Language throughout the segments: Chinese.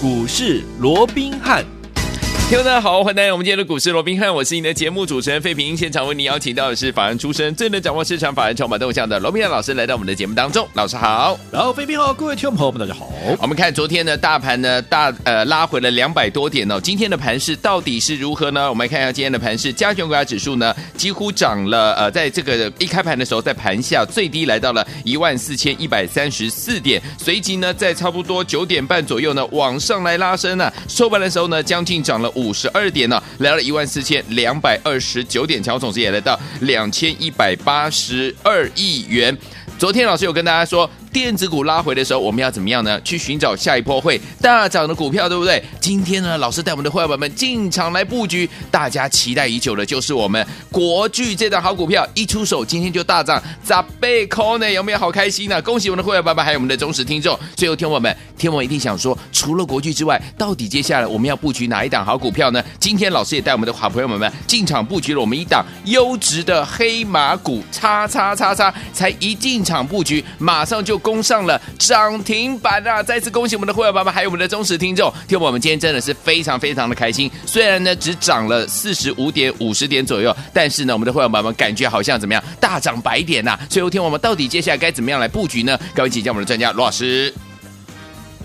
股市罗宾汉。听众大家好，欢迎来到我们今天的股市罗宾汉，我是你的节目主持人费平。现场为你邀请到的是法人出身、最能掌握市场法人筹码动向的罗宾汉老师，来到我们的节目当中。老师好，然后费平好，各位听众朋友们大家好。我们看昨天的大盘呢，大呃拉回了两百多点哦。今天的盘势到底是如何呢？我们来看一下今天的盘势，加权股价指数呢几乎涨了呃，在这个一开盘的时候，在盘下最低来到了一万四千一百三十四点，随即呢在差不多九点半左右呢往上来拉升呢、啊，收盘的时候呢将近涨了五十二点呢。来到了一万四千两百二十九点，强总值也来到两千一百八十二亿元。昨天老师有跟大家说。电子股拉回的时候，我们要怎么样呢？去寻找下一波会大涨的股票，对不对？今天呢，老师带我们的会员们进场来布局，大家期待已久的就是我们国巨这档好股票，一出手今天就大涨，咋背扣呢？有没有好开心呢、啊？恭喜我们的会员爸爸，还有我们的忠实听众。最后，听我们，听我一定想说，除了国巨之外，到底接下来我们要布局哪一档好股票呢？今天老师也带我们的好朋友们们进场布局了我们一档优质的黑马股，叉叉叉叉，才一进场布局，马上就。攻上了涨停板啊！再次恭喜我们的会员爸爸，还有我们的忠实听众。听我们今天真的是非常非常的开心。虽然呢只涨了四十五点五十点左右，但是呢我们的会员爸爸们感觉好像怎么样？大涨百点呐、啊！所以听我们到底接下来该怎么样来布局呢？各位请教我们的专家罗老师。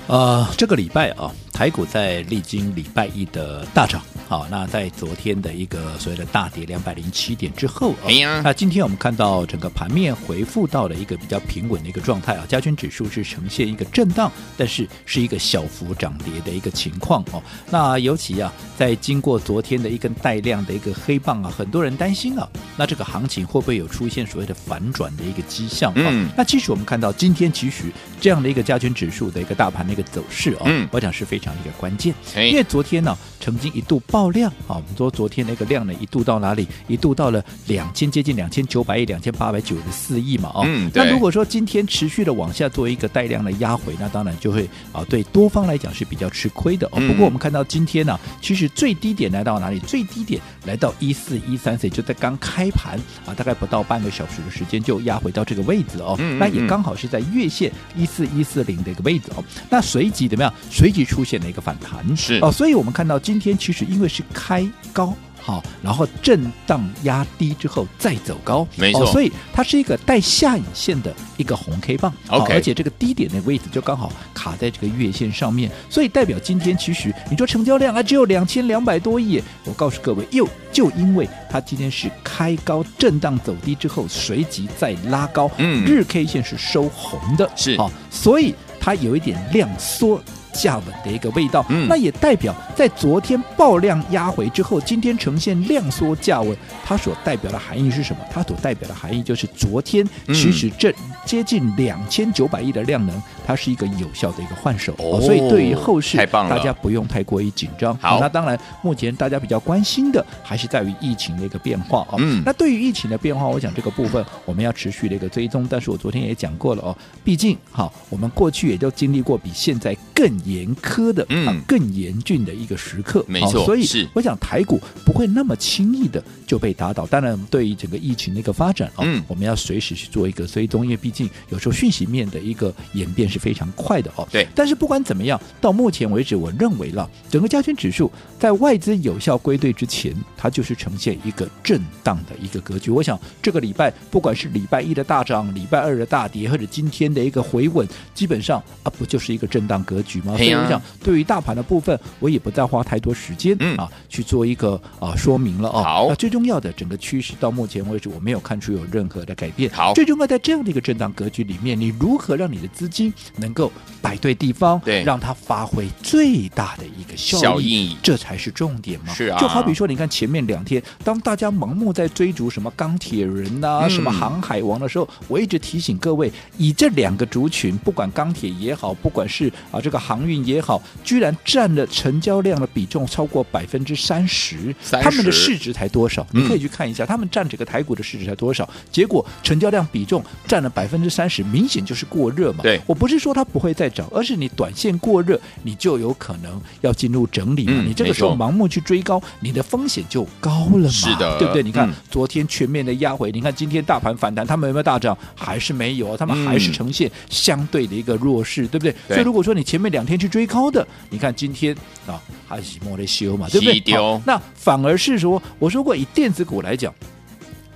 呃，这个礼拜啊，台股在历经礼拜一的大涨。好，那在昨天的一个所谓的大跌两百零七点之后，哎呀，那今天我们看到整个盘面回复到了一个比较平稳的一个状态啊，加权指数是呈现一个震荡，但是是一个小幅涨跌的一个情况哦。那尤其啊，在经过昨天的一根带量的一个黑棒啊，很多人担心啊，那这个行情会不会有出现所谓的反转的一个迹象？嗯，那其实我们看到今天其实这样的一个加权指数的一个大盘的一个走势啊，嗯，我想是非常的一个关键，因为昨天呢，曾经一度爆。量啊！我们说昨天那个量呢，一度到哪里？一度到了两千，接近两千九百亿、两千八百九十四亿嘛！哦，嗯，那如果说今天持续的往下做一个带量的压回，那当然就会啊，对多方来讲是比较吃亏的哦。不过我们看到今天呢、啊，其实最低点来到哪里？最低点来到一四一三，所以就在刚开盘啊，大概不到半个小时的时间就压回到这个位置哦。那也刚好是在月线一四一四零的一个位置哦。那随即怎么样？随即出现了一个反弹，是哦。所以我们看到今天其实因为是开高好，然后震荡压低之后再走高，没错，哦、所以它是一个带下影线的一个红 K 棒，OK，、哦、而且这个低点的位置就刚好卡在这个月线上面，所以代表今天其实你说成交量啊只有两千两百多亿，我告诉各位，又就因为它今天是开高震荡走低之后，随即再拉高，嗯，日 K 线是收红的，是。好、哦，所以它有一点量缩。价稳的一个味道，嗯，那也代表在昨天爆量压回之后，今天呈现量缩价稳，它所代表的含义是什么？它所代表的含义就是昨天其实这接近两千九百亿的量能，它是一个有效的一个换手，哦，所以对于后市，大家不用太过于紧张。好，那当然目前大家比较关心的还是在于疫情的一个变化哦。嗯，那对于疫情的变化，我想这个部分我们要持续的一个追踪。但是我昨天也讲过了哦，毕竟好，我们过去也都经历过比现在更严苛的、嗯、啊，更严峻的一个时刻，没错，所以我想台股不会那么轻易的就被打倒。当然，对于整个疫情的一个发展啊，嗯、我们要随时去做一个追踪，因为毕竟有时候讯息面的一个演变是非常快的哦。对，但是不管怎么样，到目前为止，我认为了整个加权指数在外资有效归队之前，它就是呈现一个震荡的一个格局。我想这个礼拜不管是礼拜一的大涨，礼拜二的大跌，或者今天的一个回稳，基本上啊，不就是一个震荡格局吗？所以我想。对于大盘的部分，我也不再花太多时间、嗯、啊去做一个啊说明了啊。好，那最重要的整个趋势到目前为止，我没有看出有任何的改变。好，最重要在这样的一个震荡格局里面，你如何让你的资金能够摆对地方，对，让它发挥最大的一个效益，这才是重点嘛。是啊，就好比说，你看前面两天，当大家盲目在追逐什么钢铁人呐、什么航海王的时候，我一直提醒各位，以这两个族群，不管钢铁也好，不管是啊这个航运也好。居然占了成交量的比重超过百分之三十，他们的市值才多少？你可以去看一下，他们占整个台股的市值才多少？结果成交量比重占了百分之三十，明显就是过热嘛。对，我不是说它不会再涨，而是你短线过热，你就有可能要进入整理嘛。你这个时候盲目去追高，你的风险就高了嘛。是的，对不对？你看昨天全面的压回，你看今天大盘反弹，他们有没有大涨？还是没有，他们还是呈现相对的一个弱势，对不对？所以如果说你前面两天天去追高的，你看今天啊还是摸的修嘛，对不对？那反而是说，我说过以电子股来讲。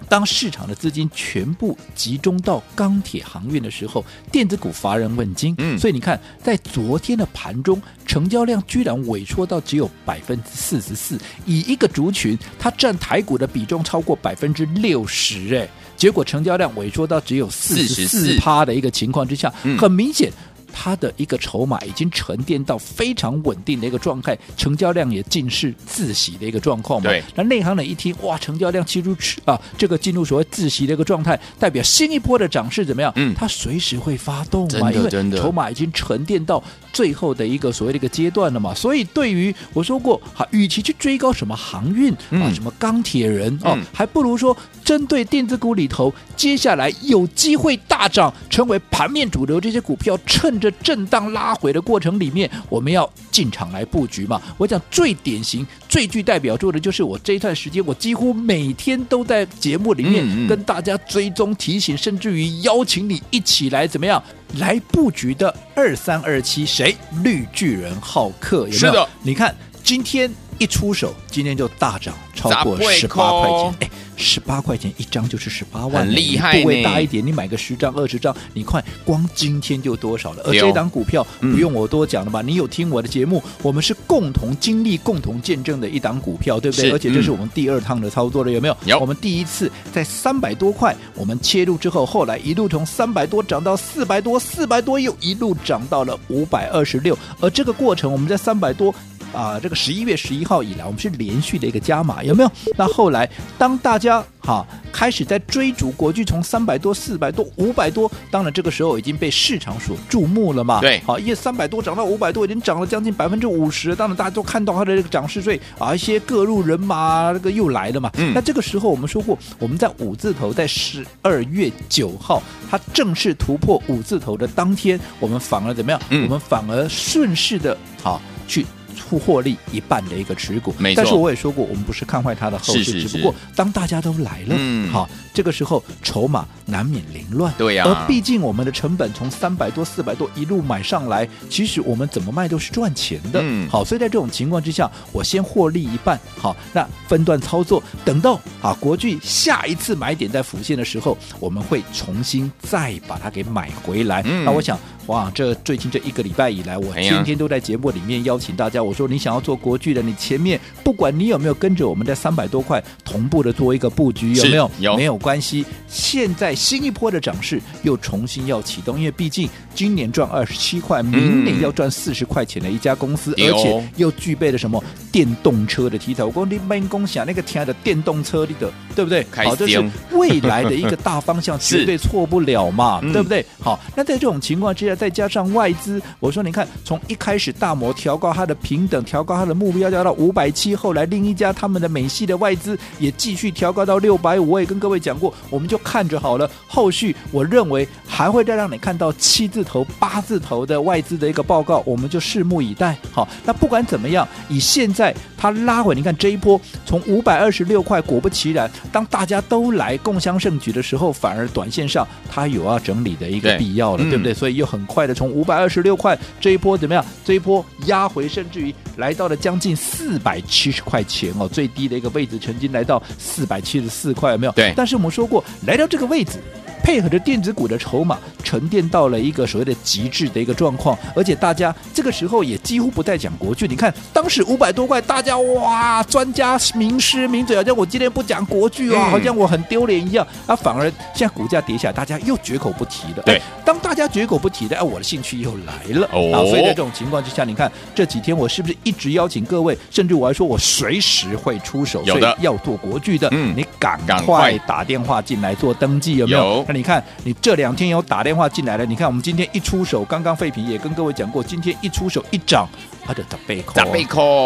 当市场的资金全部集中到钢铁航运的时候，电子股乏人问津。嗯，所以你看，在昨天的盘中，成交量居然萎缩到只有百分之四十四，以一个族群，它占台股的比重超过百分之六十，哎，结果成交量萎缩到只有四十四趴的一个情况之下，很明显。它的一个筹码已经沉淀到非常稳定的一个状态，成交量也尽是自喜的一个状况嘛。对。那内行人一听，哇，成交量进入啊，这个进入所谓自喜的一个状态，代表新一波的涨势怎么样？嗯，它随时会发动嘛，因为筹码已经沉淀到最后的一个所谓的一个阶段了嘛。所以对于我说过，哈，与其去追高什么航运啊，什么钢铁人哦，还不如说针对电子股里头，接下来有机会大涨，成为盘面主流这些股票，趁着。震荡拉回的过程里面，我们要进场来布局嘛？我讲最典型、最具代表作的就是我这一段时间，我几乎每天都在节目里面跟大家追踪提醒，甚至于邀请你一起来怎么样来布局的二三二七，谁？绿巨人浩克有没有？是的，你看今天一出手，今天就大涨超过十八块钱。哎十八块钱一张就是十八万，很厉害。部位大一点，你买个十张、二十张，你看光今天就多少了？而这档股票不用我多讲了吧？你有听我的节目，我们是共同经历、共同见证的一档股票，对不对？而且这是我们第二趟的操作了，有没有？有。我们第一次在三百多块，我们切入之后，后来一路从三百多涨到四百多，四百多又一路涨到了五百二十六。而这个过程，我们在三百多。啊，这个十一月十一号以来，我们是连续的一个加码，有没有？那后来当大家哈开始在追逐国巨，从三百多、四百多、五百多，当然这个时候已经被市场所注目了嘛。对，好，因为三百多涨到五百多，已经涨了将近百分之五十。当然大家都看到它的这个涨势，所以啊，一些各路人马这个又来了嘛。嗯。那这个时候我们说过，我们在五字头，在十二月九号，它正式突破五字头的当天，我们反而怎么样？嗯。我们反而顺势的啊去。出获利一半的一个持股，没错。但是我也说过，我们不是看坏它的后市，是是是，只不过当大家都来了，嗯，好，这个时候筹码难免凌乱，对呀、啊。而毕竟我们的成本从三百多、四百多一路买上来，其实我们怎么卖都是赚钱的，嗯，好。所以在这种情况之下，我先获利一半，好，那分段操作，等到啊国巨下一次买点在浮现的时候，我们会重新再把它给买回来。嗯、那我想。哇，这最近这一个礼拜以来，我天天都在节目里面邀请大家。我说你想要做国巨的，你前面不管你有没有跟着我们在三百多块同步的做一个布局，有没有？有没有关系？现在新一波的涨势又重新要启动，因为毕竟今年赚二十七块，明年要赚四十块钱的一家公司，嗯、而且又具备了什么电动车的题材。我说你们共享那个天的电动车的，对不对？好，这是未来的一个大方向，绝对错不了嘛，对不对？好，那在这种情况之下。再加上外资，我说你看，从一开始大摩调高它的平等，调高它的目标价到五百七，后来另一家他们的美系的外资也继续调高到六百五。我也跟各位讲过，我们就看着好了。后续我认为还会再让你看到七字头、八字头的外资的一个报告，我们就拭目以待。好，那不管怎么样，以现在它拉回，你看这一波从五百二十六块，果不其然，当大家都来共襄盛举的时候，反而短线上它有要整理的一个必要了，对，对不对？所以又很。快的，从五百二十六块这一波怎么样？这一波压回，甚至于来到了将近四百七十块钱哦，最低的一个位置曾经来到四百七十四块，有没有？对。但是我们说过，来到这个位置。配合着电子股的筹码沉淀到了一个所谓的极致的一个状况，而且大家这个时候也几乎不再讲国剧。你看当时五百多块，大家哇，专家名师名嘴，好像我今天不讲国剧啊，好像我很丢脸一样啊。反而现在股价跌下来，大家又绝口不提了。对，当大家绝口不提的，哎，我的兴趣又来了。哦，所以在这种情况之下，你看这几天我是不是一直邀请各位，甚至我还说我随时会出手，有的要做国剧的，嗯，你赶快打电话进来做登记，有没有？那你看，你这两天有打电话进来了。你看，我们今天一出手，刚刚废品也跟各位讲过，今天一出手一涨，它就砸背扣，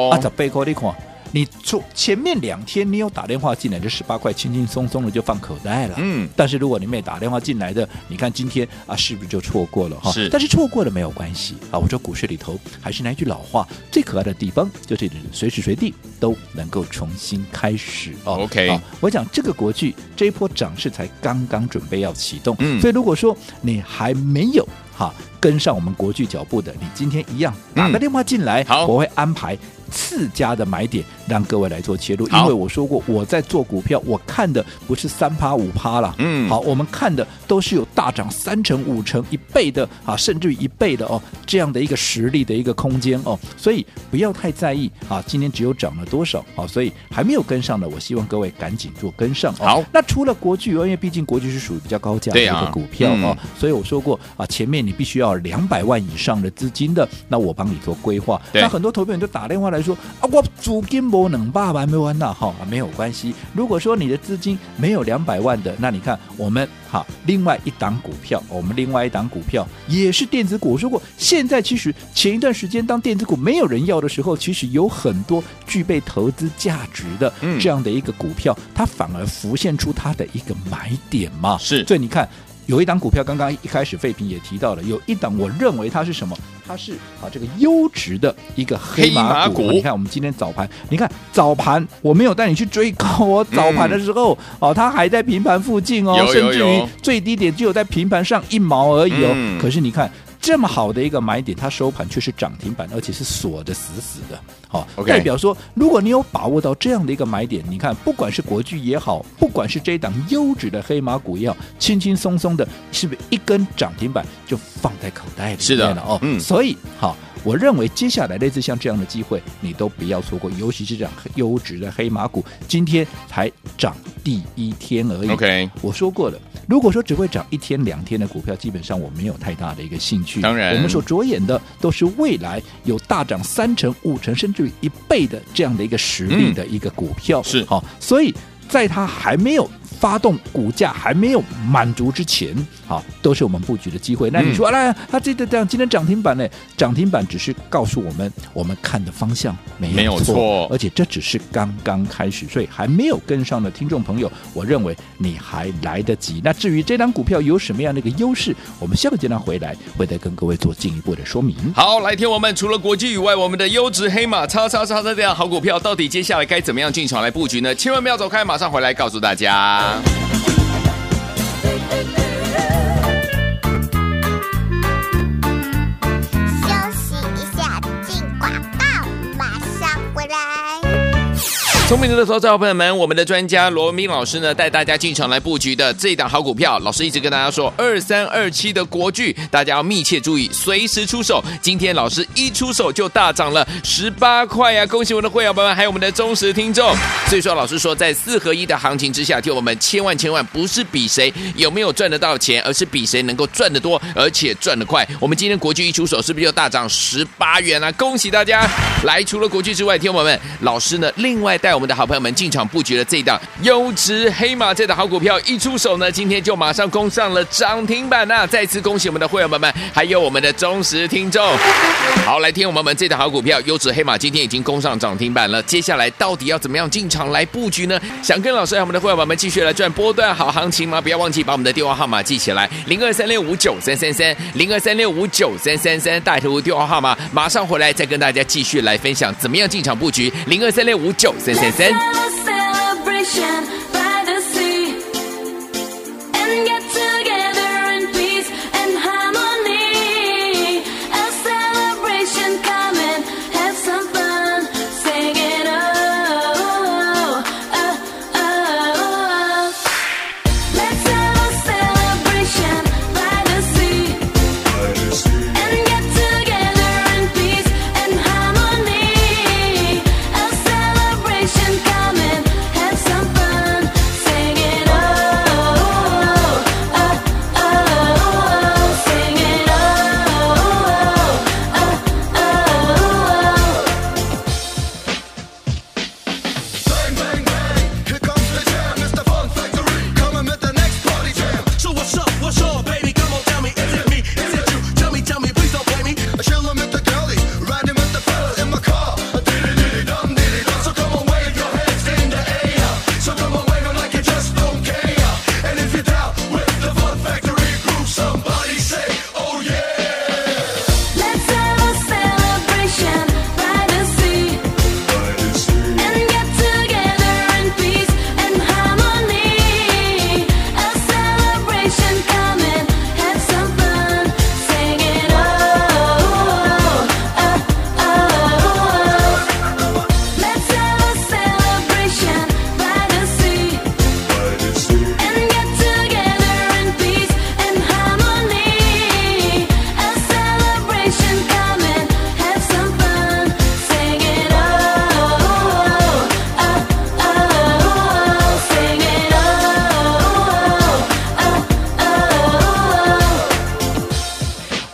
啊，砸背扣，你看。你出前面两天你有打电话进来，这十八块轻轻松松的就放口袋了。嗯，但是如果你没打电话进来的，你看今天啊，是不是就错过了哈？是，但是错过了没有关系啊。我说股市里头还是那句老话，最可爱的地方就是随时随地都能够重新开始哦。OK，啊，我讲这个国剧这一波涨势才刚刚准备要启动，嗯，所以如果说你还没有。哈跟上我们国剧脚步的，你今天一样打个电话进来，好，我会安排。次佳的买点，让各位来做切入，因为我说过，我在做股票，我看的不是三趴五趴了，嗯，好，我们看的都是有大涨三成、五成、一倍的啊，甚至于一倍的哦，这样的一个实力的一个空间哦，所以不要太在意啊，今天只有涨了多少啊，所以还没有跟上的，我希望各位赶紧做跟上。好，那除了国巨，因为毕竟国巨是属于比较高价的一个股票哦，所以我说过啊，前面你必须要两百万以上的资金的，那我帮你做规划。那很多投票人就打电话来。说啊，我资金不能八百万呐，哈，没有关系。如果说你的资金没有两百万的，那你看我们哈，另外一档股票，我们另外一档股票也是电子股。我说过，现在其实前一段时间当电子股没有人要的时候，其实有很多具备投资价值的这样的一个股票，嗯、它反而浮现出它的一个买点嘛。是，所以你看。有一档股票，刚刚一开始废品也提到了，有一档我认为它是什么？它是啊这个优质的一个黑马股。你看我们今天早盘，你看早盘我没有带你去追高哦，早盘的时候、嗯、哦，它还在平盘附近哦，甚至于最低点只有在平盘上一毛而已哦。嗯、可是你看。这么好的一个买点，它收盘却是涨停板，而且是锁得死死的。好.代表说，如果你有把握到这样的一个买点，你看，不管是国巨也好，不管是这档优质的黑马股也好，轻轻松松的，是不是一根涨停板就放在口袋里面了？是的哦，嗯，所以好。我认为接下来类似像这样的机会，你都不要错过，尤其是这样优质的黑马股，今天才涨第一天而已。OK，我说过了，如果说只会涨一天两天的股票，基本上我没有太大的一个兴趣。当然，我们所着眼的都是未来有大涨三成、五成，甚至于一倍的这样的一个实力的一个股票。嗯、是好，所以在它还没有。发动股价还没有满足之前，好，都是我们布局的机会。那你说，来、嗯，他这个这样，今天涨停板呢？涨停板只是告诉我们，我们看的方向没有错，而且这只是刚刚开始，所以还没有跟上的听众朋友，我认为你还来得及。那至于这张股票有什么样的一个优势，我们下个阶段回来会再跟各位做进一步的说明。好，来听我们除了国际以外，我们的优质黑马叉叉叉的这样好股票，到底接下来该怎么样进场来布局呢？千万不要走开，马上回来告诉大家。time. 聪明的投资者朋友们，我们的专家罗文斌老师呢，带大家进场来布局的这一档好股票，老师一直跟大家说，二三二七的国巨，大家要密切注意，随时出手。今天老师一出手就大涨了十八块呀！恭喜我们的会员朋友们，还有我们的忠实听众。所以说，老师说，在四合一的行情之下，听我们千万千万不是比谁有没有赚得到钱，而是比谁能够赚得多，而且赚得快。我们今天国巨一出手，是不是就大涨十八元啊？恭喜大家！来，除了国巨之外，听我们，老师呢，另外带我。我们的好朋友们进场布局了这一档优质黑马，这档好股票一出手呢，今天就马上攻上了涨停板呐！再次恭喜我们的会员们们，还有我们的忠实听众。好，来听我们们这档好股票优质黑马，今天已经攻上涨停板了。接下来到底要怎么样进场来布局呢？想跟老师和我们的会员们继续来赚波段好行情吗？不要忘记把我们的电话号码记起来：零二三六五九三三三，零二三六五九三三三，带图电话号码，马上回来再跟大家继续来分享怎么样进场布局。零二三六五九三三。celebration.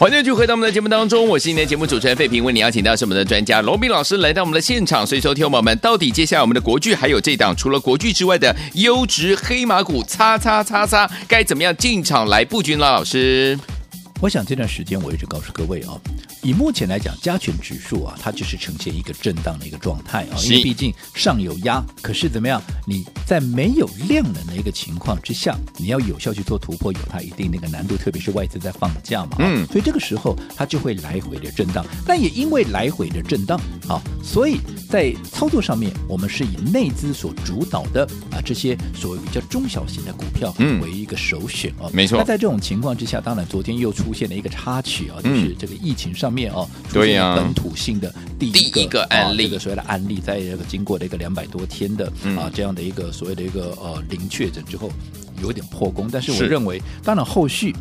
欢迎继续回到我们的节目当中，我是今天节目主持人费平，为你邀请到是我们的专家罗宾老师来到我们的现场，所以收听我们到底接下来我们的国剧还有这档除了国剧之外的优质黑马股，叉叉叉叉，该怎么样进场来布局呢？老师，我想这段时间我一直告诉各位啊。以目前来讲，加权指数啊，它就是呈现一个震荡的一个状态啊，因为毕竟上有压，可是怎么样？你在没有量能的一个情况之下，你要有效去做突破，有它一定那个难度，特别是外资在放假嘛，嗯，所以这个时候它就会来回的震荡。但也因为来回的震荡啊，所以在操作上面，我们是以内资所主导的啊这些所谓比较中小型的股票为一个首选啊，没错。那在这种情况之下，当然昨天又出现了一个插曲啊，就是这个疫情上。面哦，对呀本土性的第一个，一个案例，这个所谓的案例，在这个经过了一个两百多天的啊这样的一个所谓的一个呃零确诊之后，有点破功。但是我认为，当然后续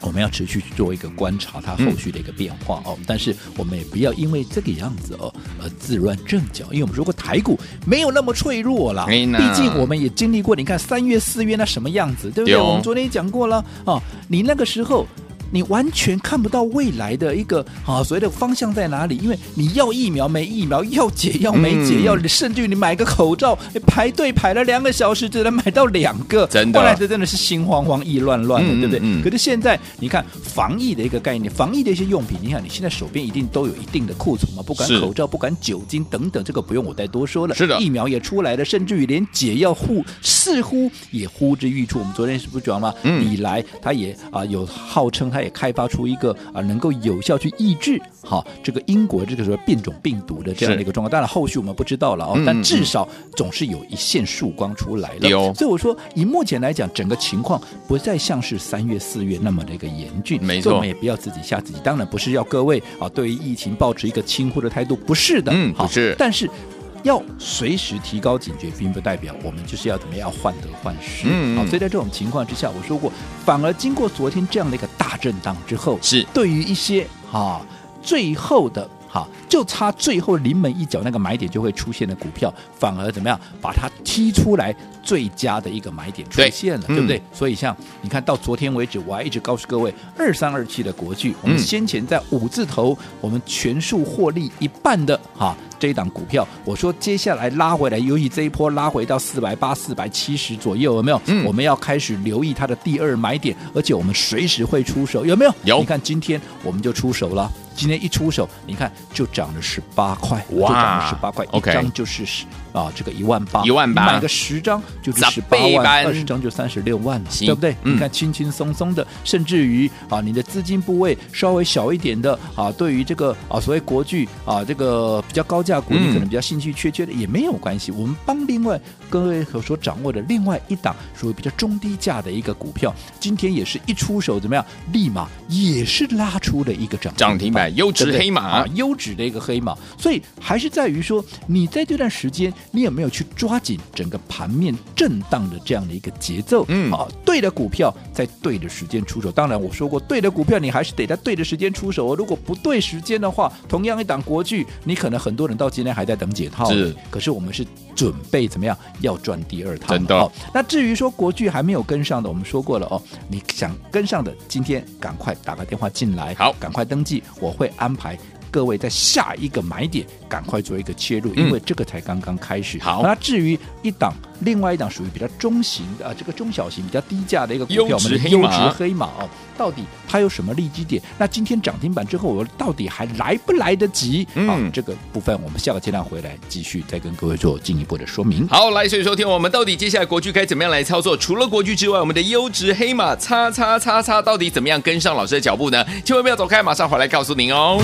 我们要持续去做一个观察，它后续的一个变化哦。但是我们也不要因为这个样子哦而自乱阵脚，因为我们如果台股没有那么脆弱了，毕竟我们也经历过，你看三月四月那什么样子，对不对？我们昨天也讲过了哦，你那个时候。你完全看不到未来的一个啊所谓的方向在哪里，因为你要疫苗没疫苗，要解药没解药，嗯、甚至于你买个口罩，排队排了两个小时，只能买到两个，真的，后来这真的是心慌慌、意乱乱的，嗯、对不对？嗯、可是现在你看防疫的一个概念，防疫的一些用品，你看你现在手边一定都有一定的库存嘛，不管口罩、不管酒精等等，这个不用我再多说了。是的，疫苗也出来了，甚至于连解药护似乎也呼之欲出。我们昨天是不是讲吗？嗯，以来他也啊有号称他。也开发出一个啊，能够有效去抑制好这个英国这个时候变种病毒的这样的一个状况。当然后续我们不知道了哦，但至少总是有一线曙光出来了。有，所以我说以目前来讲，整个情况不再像是三月四月那么的一个严峻。没错，我们也不要自己吓自己。当然不是要各位啊，对于疫情抱持一个轻忽的态度，不是的。嗯，不是。但是。要随时提高警觉，并不代表我们就是要怎么样患得患失。嗯，好，所以在这种情况之下，我说过，反而经过昨天这样的一个大震荡之后，是对于一些啊最后的哈就差最后临门一脚那个买点就会出现的股票，反而怎么样把它踢出来最佳的一个买点出现了，对，对不对？嗯、所以像你看到昨天为止，我还一直告诉各位，二三二七的国巨，我们先前在五字头，我们全数获利一半的哈。这一档股票，我说接下来拉回来，尤其这一波拉回到四百八、四百七十左右，有没有？嗯，我们要开始留意它的第二买点，而且我们随时会出手，有没有？有。你看今天我们就出手了，今天一出手，你看就涨了十八块，哇，就涨了十八块一张就是十啊，这个一万八，一万八，买个十张就是十八万，二十张就三十六万了，对不对？嗯、你看轻轻松松的，甚至于啊，你的资金部位稍微小一点的啊，对于这个啊所谓国巨啊这个比较高价。股你可能比较兴趣缺缺的也没有关系，我们帮另外各位所所掌握的另外一档属于比较中低价的一个股票，今天也是一出手怎么样，立马也是拉出了一个涨涨停板，优质黑马。啊，优质的一个黑马。所以还是在于说，你在这段时间，你有没有去抓紧整个盘面震荡的这样的一个节奏？嗯，啊，对的股票在对的时间出手。当然我说过，对的股票你还是得在对的时间出手哦。如果不对时间的话，同样一档国剧，你可能很多人。到今天还在等解套，是。可是我们是准备怎么样要赚第二套？真的。哦，那至于说国剧还没有跟上的，我们说过了哦。你想跟上的，今天赶快打个电话进来，好，赶快登记，我会安排各位在下一个买点赶快做一个切入，因为这个才刚刚开始。好，那至于一档。另外一档属于比较中型的啊，这个中小型比较低价的一个股票，我们的优质黑马哦，到底它有什么利基点？那今天涨停板之后，我到底还来不来得及？嗯、啊，这个部分我们下个阶段回来继续再跟各位做进一步的说明。好，来，所以收听我们到底接下来国剧该怎么样来操作？除了国剧之外，我们的优质黑马叉叉叉叉到底怎么样跟上老师的脚步呢？千万不要走开，马上回来告诉您哦。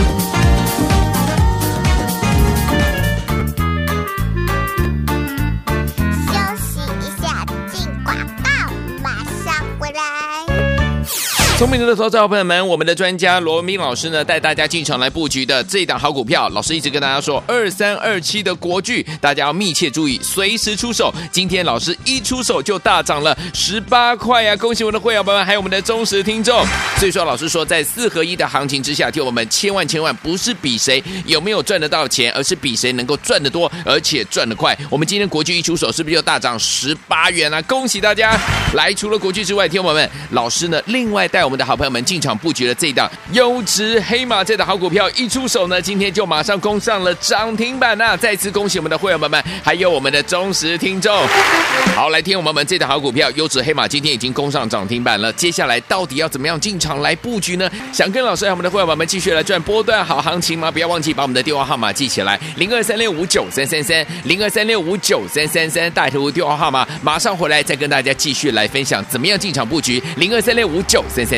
聪明的投资者朋友们，我们的专家罗文斌老师呢，带大家进场来布局的这一档好股票。老师一直跟大家说，二三二七的国巨，大家要密切注意，随时出手。今天老师一出手就大涨了十八块呀！恭喜我们的会员朋友们，还有我们的忠实听众。所以说，老师说，在四合一的行情之下，听我们千万千万不是比谁有没有赚得到钱，而是比谁能够赚得多，而且赚得快。我们今天国巨一出手，是不是就大涨十八元啊？恭喜大家！来，除了国巨之外，听我们，老师呢，另外带。我们的好朋友们进场布局了这档优质黑马，这档好股票一出手呢，今天就马上攻上了涨停板呐！再次恭喜我们的会员们们，还有我们的忠实听众。好，来听我们们这档好股票优质黑马，今天已经攻上涨停板了。接下来到底要怎么样进场来布局呢？想跟老师和我们的会员们们继续来赚波段好行情吗？不要忘记把我们的电话号码记起来：零二三六五九三三三，零二三六五九三三三，大头电话号码，马上回来再跟大家继续来分享怎么样进场布局。零二三六五九三三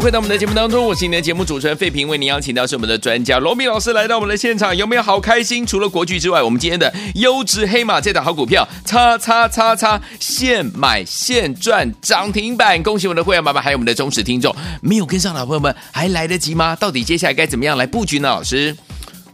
回到我们的节目当中，我是你的节目主持人费平，为您邀请到是我们的专家罗密老师来到我们的现场，有没有好开心？除了国剧之外，我们今天的优质黑马这档好股票，叉叉叉叉，现买现赚涨停板，恭喜我们的会员爸爸，还有我们的忠实听众，没有跟上的朋友们还来得及吗？到底接下来该怎么样来布局呢？老师？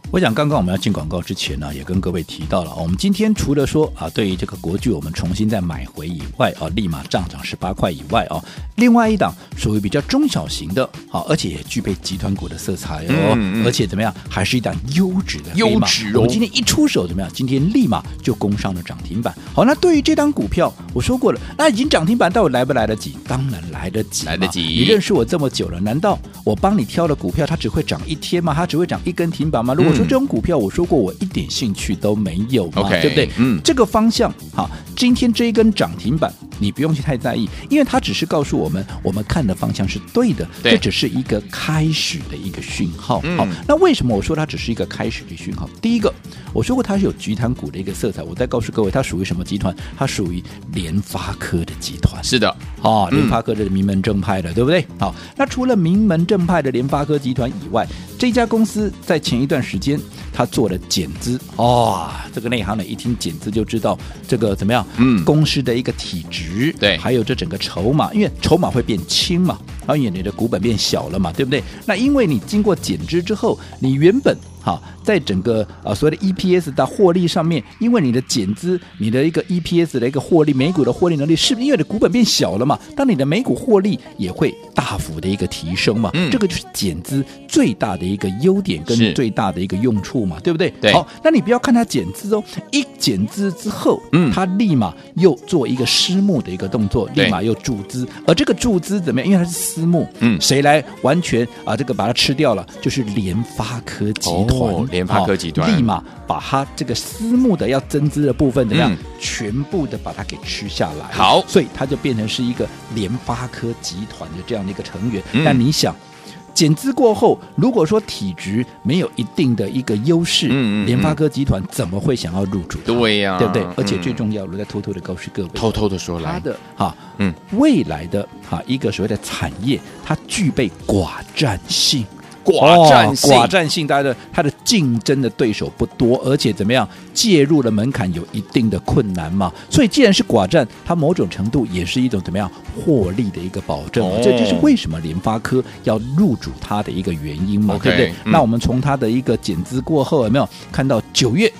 我想刚刚我们要进广告之前呢，也跟各位提到了，我们今天除了说啊，对于这个国巨我们重新再买回以外啊，立马上涨十八块以外啊，另外一档属于比较中小型的，啊，而且也具备集团股的色彩哦，嗯嗯而且怎么样，还是一档优质的优质哦我们今天一出手怎么样？今天立马就攻上了涨停板。好，那对于这档股票，我说过了，那已经涨停板，到底来不来得及？当然来得及，来得及你认识我这么久了，难道我帮你挑的股票，它只会涨一天吗？它只会涨一根停板吗？如果说这种股票，我说过我一点兴趣都没有嘛 OK，对不对？嗯这个方向好，今天这一根涨停板，你不用去太在意，因为它只是告诉我们，我们看的方向是对的，对这只是一个开始的一个讯号。嗯好，那为什么我说它只是一个开始的讯号？第一个，我说过它是有集团股的一个色彩，我再告诉各位，它属于什么集团？它属于联发科的集团。是的，哦，嗯联发科这是名门正派的，对不对？好，那除了名门正派的联发科集团以外，这家公司在前一段时间它做了减资，哦，这个内行人一听减资就知道这个怎么样？嗯公司的一个体值，对还有这整个筹码，因为筹码会变轻嘛，然后你的股本变小了嘛，对不对？那因为你经过减资之后，你原本好，在整个啊所谓的 EPS 的获利上面，因为你的减资，你的一个 EPS 的一个获利，每股的获利能力，是不是因为你的股本变小了嘛？当你的每股获利也会大幅的一个提升嘛？嗯这个就是减资最大的一个优点跟最大的一个用处嘛，对不对？对好，那你不要看它减资哦，一减资之后，嗯它立马又做一个私募的一个动作，立马又注资，而这个注资怎么样？因为它是私募，嗯谁来完全啊这个把它吃掉了？就是联发科集团，哦联发科集团好立马把它这个私募的要增资的部分怎么样？嗯全部的把它给吃下来。好所以它就变成是一个联发科集团的这样的一个成员。嗯但你想。减资过后，如果说体质没有一定的一个优势，嗯嗯嗯联发科集团怎么会想要入主它？对呀对不对？嗯而且最重要，我再偷偷的告诉各位，偷偷的说来，它的哈嗯未来的哈一个所谓的产业，它具备寡占性。寡占性，寡占性，大家的它的竞争的对手不多，而且怎么样介入的门槛有一定的困难嘛，所以既然是寡占，它某种程度也是一种怎么样获利的一个保证，哦、这就是为什么联发科要入主它的一个原因嘛，okay, 对不对？嗯、那我们从它的一个减资过后有没有看到九月、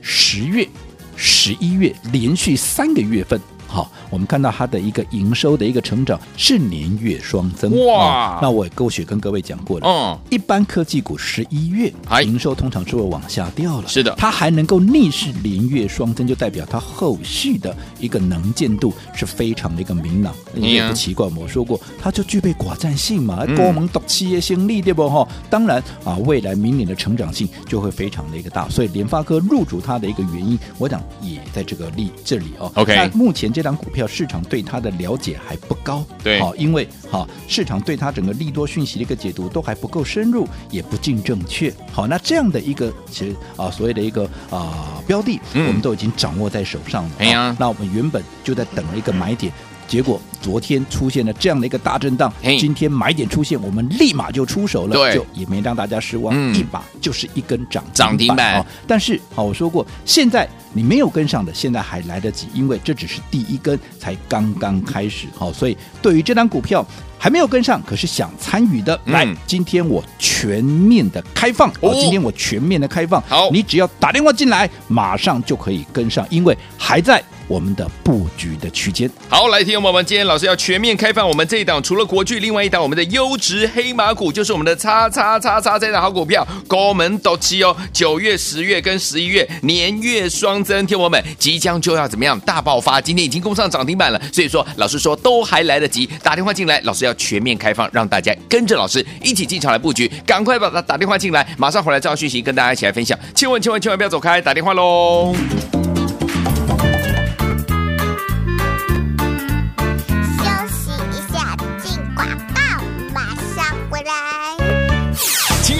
十月、十一月连续三个月份？好，我们看到它的一个营收的一个成长是年月双增哇、哦。那我也过去跟各位讲过了，嗯，一般科技股十一月营收通常是会往下掉了，是的，它还能够逆势年月双增，就代表它后续的一个能见度是非常的一个明朗，也不奇怪。我说过，它就具备寡占性嘛，高门独企业先例对不哈？当然啊，未来明年的成长性就会非常的一个大，所以联发科入主它的一个原因，我讲也在这个例这里哦。OK，那目前。这张股票市场对它的了解还不高，对，好，因为好市场对它整个利多讯息的一个解读都还不够深入，也不尽正确。好，那这样的一个其实啊，所谓的一个啊标的，我们都已经掌握在手上了。哎呀，那我们原本就在等了一个买点。结果昨天出现了这样的一个大震荡，今天买点出现，我们立马就出手了，就也没让大家失望，一把就是一根涨涨停板。但是好，我说过，现在你没有跟上的，现在还来得及，因为这只是第一根，才刚刚开始。好，所以对于这张股票还没有跟上，可是想参与的，来，今天我全面的开放，哦，今天我全面的开放，好，你只要打电话进来，马上就可以跟上，因为还在。我们的布局的区间，好，来听友们，今天老师要全面开放我们这一档，除了国巨，另外一档我们的优质黑马股，就是我们的叉叉叉叉这档好股票，高门斗气哦，九月、十月跟十一月年月双增，听友们即将就要怎么样大爆发？今天已经攻上涨停板了，所以说老师说都还来得及，打电话进来，老师要全面开放，让大家跟着老师一起进场来布局，赶快把它打电话进来，马上回来照讯息跟大家一起来分享，千万千万千万不要走开，打电话喽。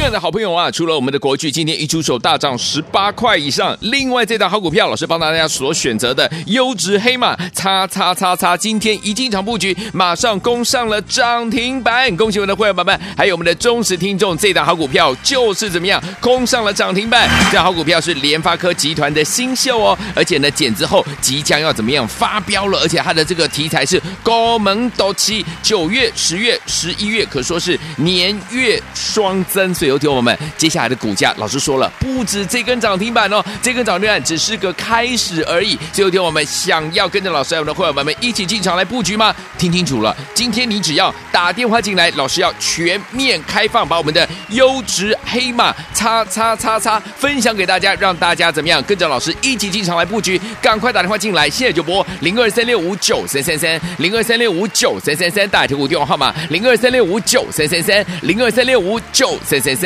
爱的好朋友啊，除了我们的国巨今天一出手大涨十八块以上，另外这档好股票，老师帮大家所选择的优质黑马叉叉叉叉，今天一进场布局，马上攻上了涨停板，恭喜我们的会员宝宝们，还有我们的忠实听众，这档好股票就是怎么样攻上了涨停板，这好股票是联发科集团的新秀哦，而且呢减资后即将要怎么样发飙了，而且它的这个题材是高门斗气，九月、十月、十一月可说是年月双增，所以。听我们，接下来的股价，老师说了，不止这根涨停板哦，这根涨停板只是个开始而已。最后听我们想要跟着老师还有我们的会员们一起进场来布局吗？听清楚了，今天你只要打电话进来，老师要全面开放，把我们的优质黑马叉叉叉叉分享给大家，让大家怎么样跟着老师一起进场来布局？赶快打电话进来，现在就拨零二三六五九三三三零二三六五九三三三，大家听电话号码零二三六五九三三三零二三六五九三三三。